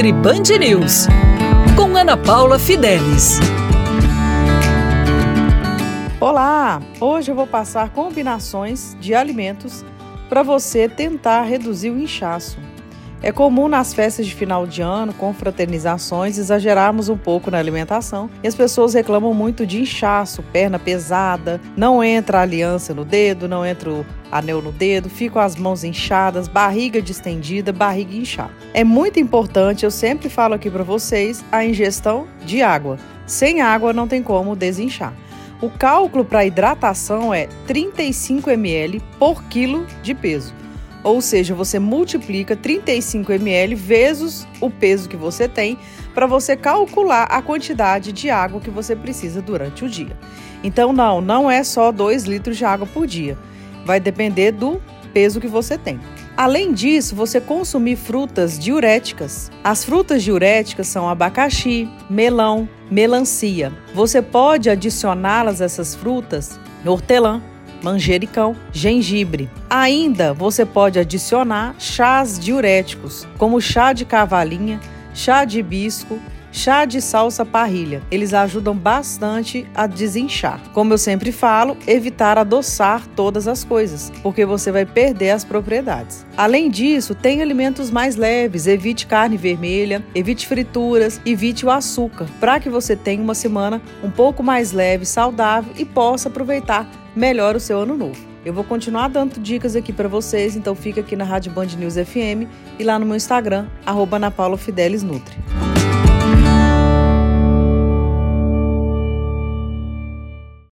Nutri Band News, com Ana Paula Fidelis. Olá! Hoje eu vou passar combinações de alimentos para você tentar reduzir o inchaço. É comum nas festas de final de ano, com fraternizações, exagerarmos um pouco na alimentação e as pessoas reclamam muito de inchaço, perna pesada, não entra a aliança no dedo, não entra o anel no dedo, ficam as mãos inchadas, barriga distendida, barriga inchada. É muito importante, eu sempre falo aqui para vocês, a ingestão de água. Sem água não tem como desinchar. O cálculo para hidratação é 35 ml por quilo de peso. Ou seja, você multiplica 35 ml vezes o peso que você tem para você calcular a quantidade de água que você precisa durante o dia. Então, não, não é só 2 litros de água por dia. Vai depender do peso que você tem. Além disso, você consumir frutas diuréticas. As frutas diuréticas são abacaxi, melão, melancia. Você pode adicioná-las essas frutas hortelã, manjericão, gengibre. Ainda você pode adicionar chás diuréticos, como chá de cavalinha, chá de hibisco, chá de salsa parrilha. Eles ajudam bastante a desinchar. Como eu sempre falo, evitar adoçar todas as coisas, porque você vai perder as propriedades. Além disso, tem alimentos mais leves, evite carne vermelha, evite frituras, evite o açúcar, para que você tenha uma semana um pouco mais leve, saudável e possa aproveitar melhor o seu ano novo. Eu vou continuar dando dicas aqui para vocês, então fica aqui na Rádio Band News FM e lá no meu Instagram, arroba